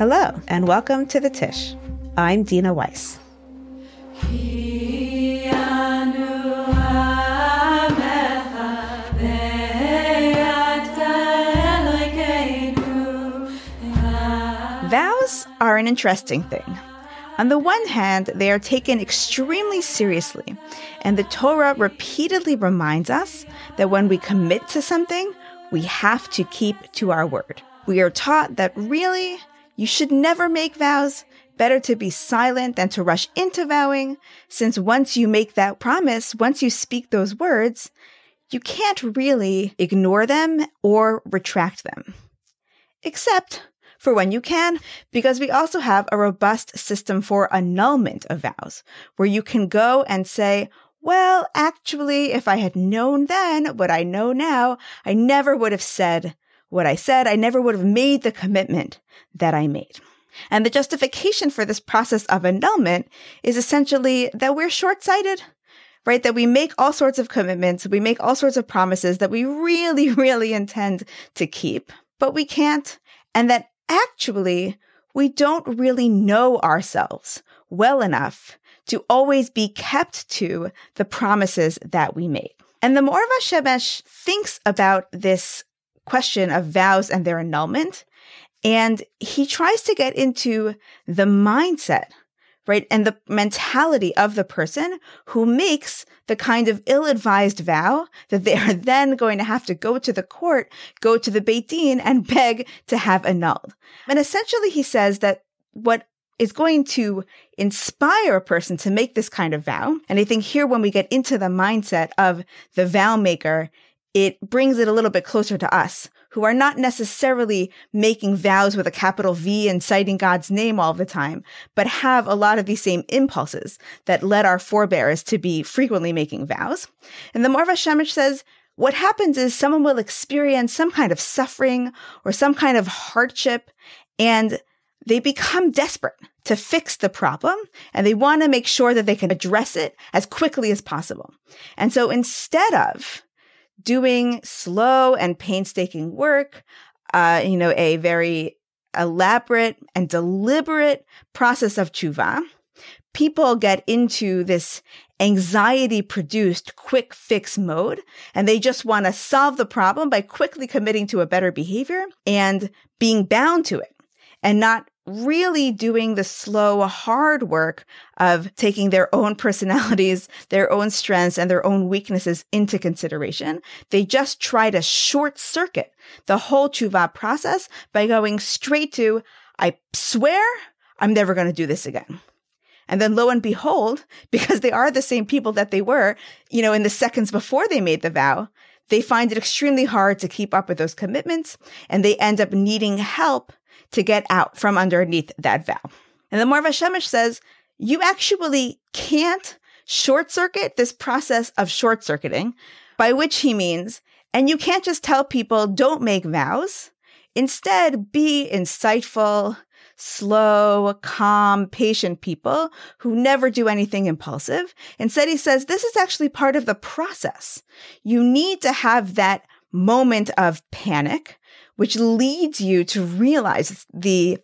Hello, and welcome to the Tisch. I'm Dena Weiss. Vows are an interesting thing. On the one hand, they are taken extremely seriously, and the Torah repeatedly reminds us that when we commit to something, we have to keep to our word. We are taught that really, you should never make vows. Better to be silent than to rush into vowing, since once you make that promise, once you speak those words, you can't really ignore them or retract them. Except for when you can, because we also have a robust system for annulment of vows, where you can go and say, well, actually, if I had known then what I know now, I never would have said what I said. I never would have made the commitment that I made. And the justification for this process of annulment is essentially that we're short sighted, right? That we make all sorts of commitments, we make all sorts of promises that we really, really intend to keep, but we can't. And that actually, we don't really know ourselves well enough to always be kept to the promises that we made. And the Ma'or Va'Shemesh thinks about this question of vows and their annulment, and he tries to get into the mindset right? And the mentality of the person who makes the kind of ill advised vow that they are then going to have to go to the court, go to the Beit Din and beg to have annulled. And essentially, he says that what is going to inspire a person to make this kind of vow. And I think here, when we get into the mindset of the vow maker, it brings it a little bit closer to us who are not necessarily making vows with a capital V and citing God's name all the time, but have a lot of these same impulses that led our forebears to be frequently making vows. And the Ma'or Va'Shemesh says, what happens is someone will experience some kind of suffering or some kind of hardship and they become desperate to fix the problem and they want to make sure that they can address it as quickly as possible. And so instead of doing slow and painstaking work, uh, you know, a very elaborate and deliberate process of tshuva, people get into this anxiety produced quick fix mode and they just want to solve the problem by quickly committing to a better behavior and being bound to it and not really doing the slow, hard work of taking their own personalities, their own strengths, and their own weaknesses into consideration. They just try to short circuit the whole tshuva process by going straight to, I swear I'm never going to do this again. And then lo and behold, because they are the same people that they were, you know, in the seconds before they made the vow, they find it extremely hard to keep up with those commitments and they end up needing help to get out from underneath that vow. And the Ma'or Va'Shemesh says, you actually can't short circuit this process of short circuiting, by which he means, and you can't just tell people don't make vows. Instead, be insightful, slow, calm, patient people who never do anything impulsive. Instead, he says this is actually part of the process. You need to have that moment of panic which leads you to realize the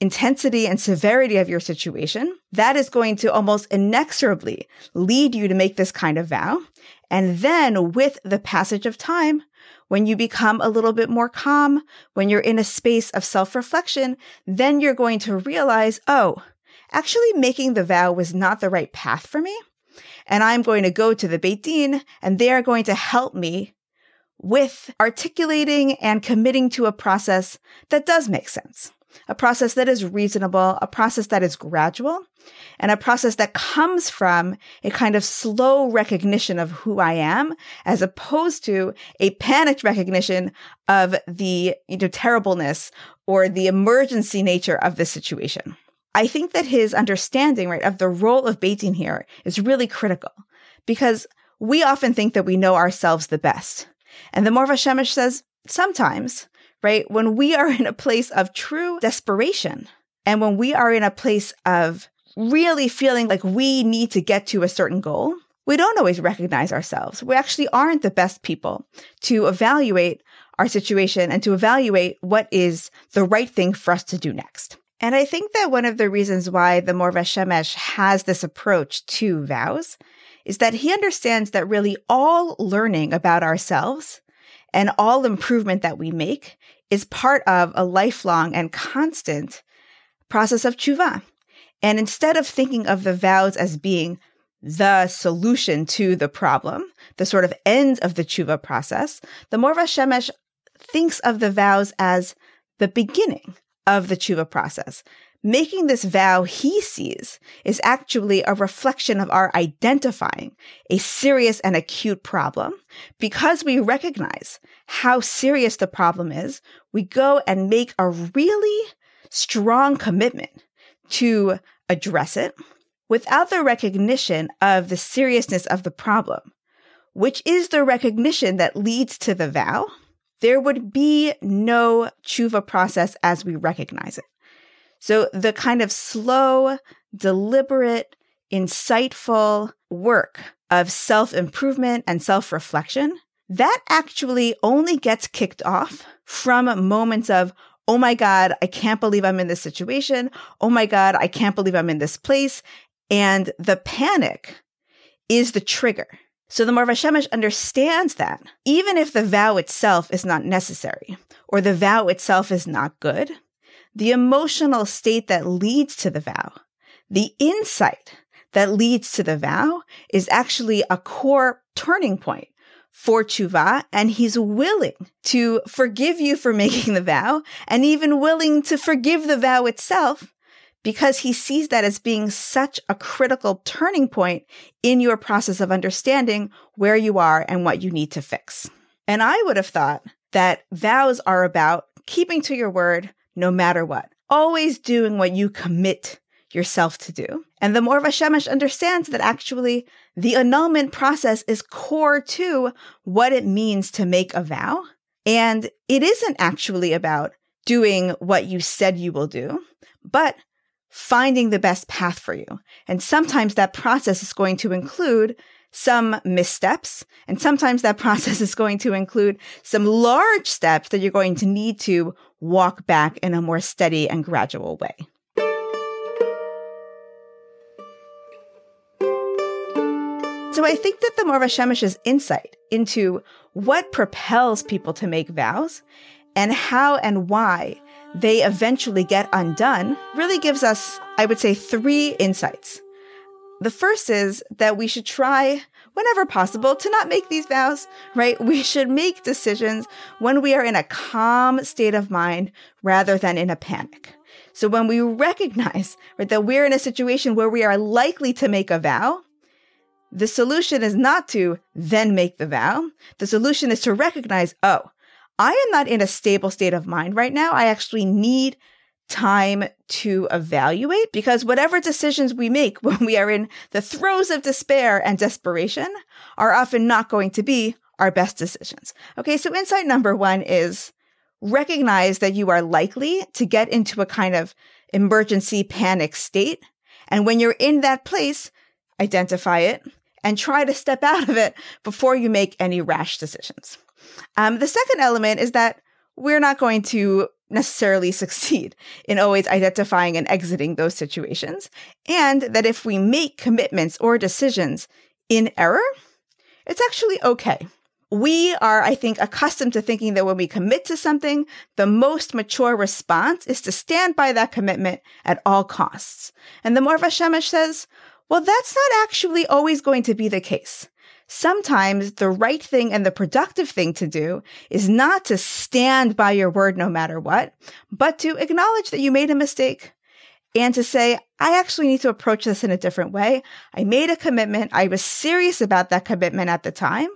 intensity and severity of your situation, that is going to almost inexorably lead you to make this kind of vow. And then with the passage of time, when you become a little bit more calm, when you're in a space of self reflection, then you're going to realize, oh, actually making the vow was not the right path for me. And I'm going to go to the Beit Din and they are going to help me with articulating and committing to a process that does make sense, a process that is reasonable, a process that is gradual, and a process that comes from a kind of slow recognition of who I am, as opposed to a panicked recognition of the you know, terribleness or the emergency nature of the situation. I think that his understanding, right, of the role of Beit Din here is really critical because we often think that we know ourselves the best. And the Ma'or Va'Shemesh says, sometimes, right, when we are in a place of true desperation and when we are in a place of really feeling like we need to get to a certain goal, we don't always recognize ourselves. We actually aren't the best people to evaluate our situation and to evaluate what is the right thing for us to do next. And I think that one of the reasons why the Ma'or Va'Shemesh has this approach to vows is that he understands that really all learning about ourselves and all improvement that we make is part of a lifelong and constant process of tshuva. And instead of thinking of the vows as being the solution to the problem, the sort of end of the tshuva process, the Ma'or Va'Shemesh thinks of the vows as the beginning of the tshuva process. Making this vow he sees is actually a reflection of our identifying a serious and acute problem. Because we recognize how serious the problem is, we go and make a really strong commitment to address it without the recognition of the seriousness of the problem, which is the recognition that leads to the vow there would be no tshuva process as we recognize it. So the kind of slow, deliberate, insightful work of self improvement and self reflection, that actually only gets kicked off from moments of, oh my God, I can't believe I'm in this situation. Oh my God, I can't believe I'm in this place. And the panic is the trigger. So the Ma'or Va'Shemesh understands that even if the vow itself is not necessary or the vow itself is not good, the emotional state that leads to the vow, the insight that leads to the vow is actually a core turning point for tshuva, and he's willing to forgive you for making the vow and even willing to forgive the vow itself because he sees that as being such a critical turning point in your process of understanding where you are and what you need to fix. And I would have thought that vows are about keeping to your word no matter what, always doing what you commit yourself to do. And the Ma'or Va'Shemesh understands that actually the annulment process is core to what it means to make a vow. And it isn't actually about doing what you said you will do, but finding the best path for you. And sometimes that process is going to include some missteps. And sometimes that process is going to include some large steps that you're going to need to walk back in a more steady and gradual way. So I think that the Ma'or Va'Shemesh's insight into what propels people to make vows and how and why they eventually get undone really gives us, I would say, three insights. The first is that we should try, whenever possible, to not make these vows, right? We should make decisions when we are in a calm state of mind rather than in a panic. So when we recognize right, that we're in a situation where we are likely to make a vow, the solution is not to then make the vow. The solution is to recognize, oh, I am not in a stable state of mind right now. I actually need time to evaluate because whatever decisions we make when we are in the throes of despair and desperation are often not going to be our best decisions. Okay, so insight number one is recognize that you are likely to get into a kind of emergency panic state. And when you're in that place, identify it and try to step out of it before you make any rash decisions. Um, the second element is that we're not going to necessarily succeed in always identifying and exiting those situations. And that if we make commitments or decisions in error, it's actually okay. We are, I think, accustomed to thinking that when we commit to something, the most mature response is to stand by that commitment at all costs. And the Ma'or Va'Shemesh says, well, that's not actually always going to be the case. Sometimes the right thing and the productive thing to do is not to stand by your word no matter what, but to acknowledge that you made a mistake and to say, I actually need to approach this in a different way. I made a commitment. I was serious about that commitment at the time,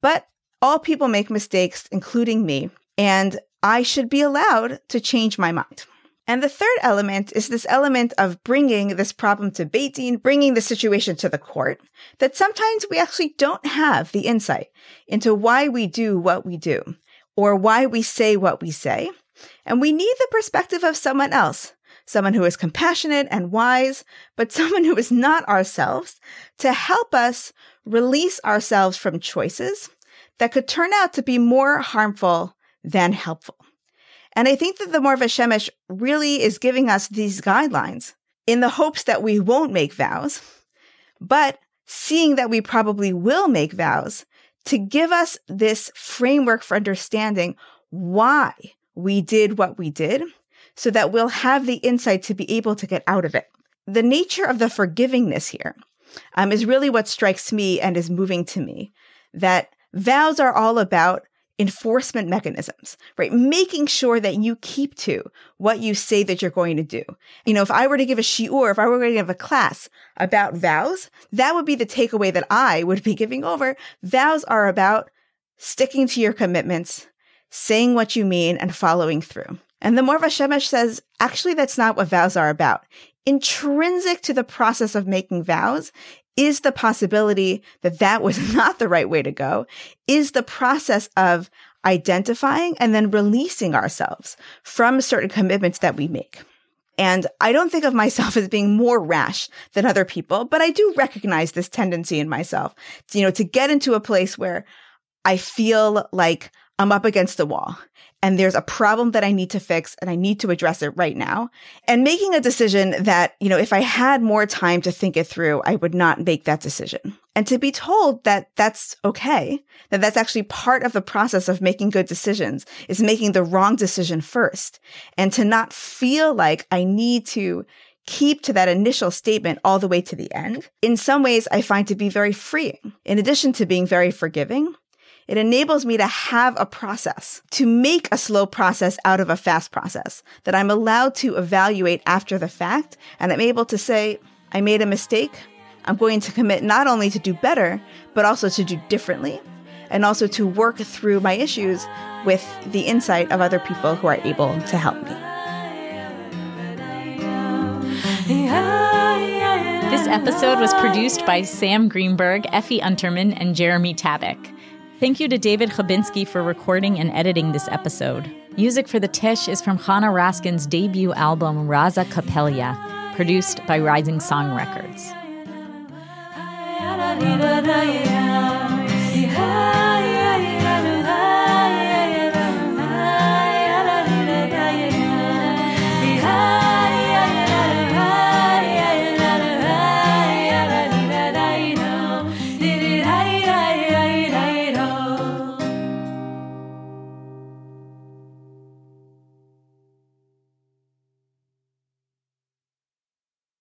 but all people make mistakes, including me, and I should be allowed to change my mind. And the third element is this element of bringing this problem to Beit Din, bringing the situation to the court, that sometimes we actually don't have the insight into why we do what we do or why we say what we say. And we need the perspective of someone else, someone who is compassionate and wise, but someone who is not ourselves to help us release ourselves from choices that could turn out to be more harmful than helpful. And I think that the Ma'or Va'Shemesh really is giving us these guidelines in the hopes that we won't make vows, but seeing that we probably will make vows to give us this framework for understanding why we did what we did so that we'll have the insight to be able to get out of it. The nature of the forgivingness here um, is really what strikes me and is moving to me that vows are all about enforcement mechanisms, right? Making sure that you keep to what you say that you're going to do. You know, if I were to give a shiur, if I were going to give a class about vows, that would be the takeaway that I would be giving over. Vows are about sticking to your commitments, saying what you mean, and following through. And the Ma'or Va'Shemesh says, actually, that's not what vows are about. Intrinsic to the process of making vows is the possibility that that was not the right way to go, is the process of identifying and then releasing ourselves from certain commitments that we make. And I don't think of myself as being more rash than other people, but I do recognize this tendency in myself, you know, to get into a place where I feel like I'm up against the wall and there's a problem that I need to fix and I need to address it right now. And making a decision that, you know, if I had more time to think it through, I would not make that decision. And to be told that that's okay, that that's actually part of the process of making good decisions is making the wrong decision first. And to not feel like I need to keep to that initial statement all the way to the end, in some ways I find to be very freeing. In addition to being very forgiving, it enables me to have a process, to make a slow process out of a fast process that I'm allowed to evaluate after the fact. And I'm able to say, I made a mistake. I'm going to commit not only to do better, but also to do differently and also to work through my issues with the insight of other people who are able to help me. This episode was produced by Sam Greenberg, Effie Unterman, and Jeremy Tabak. Thank you to David Chabinsky for recording and editing this episode. Music for the Tisch is from Chana Raskin's debut album RAZA Kapelya, produced by Rising Song Records.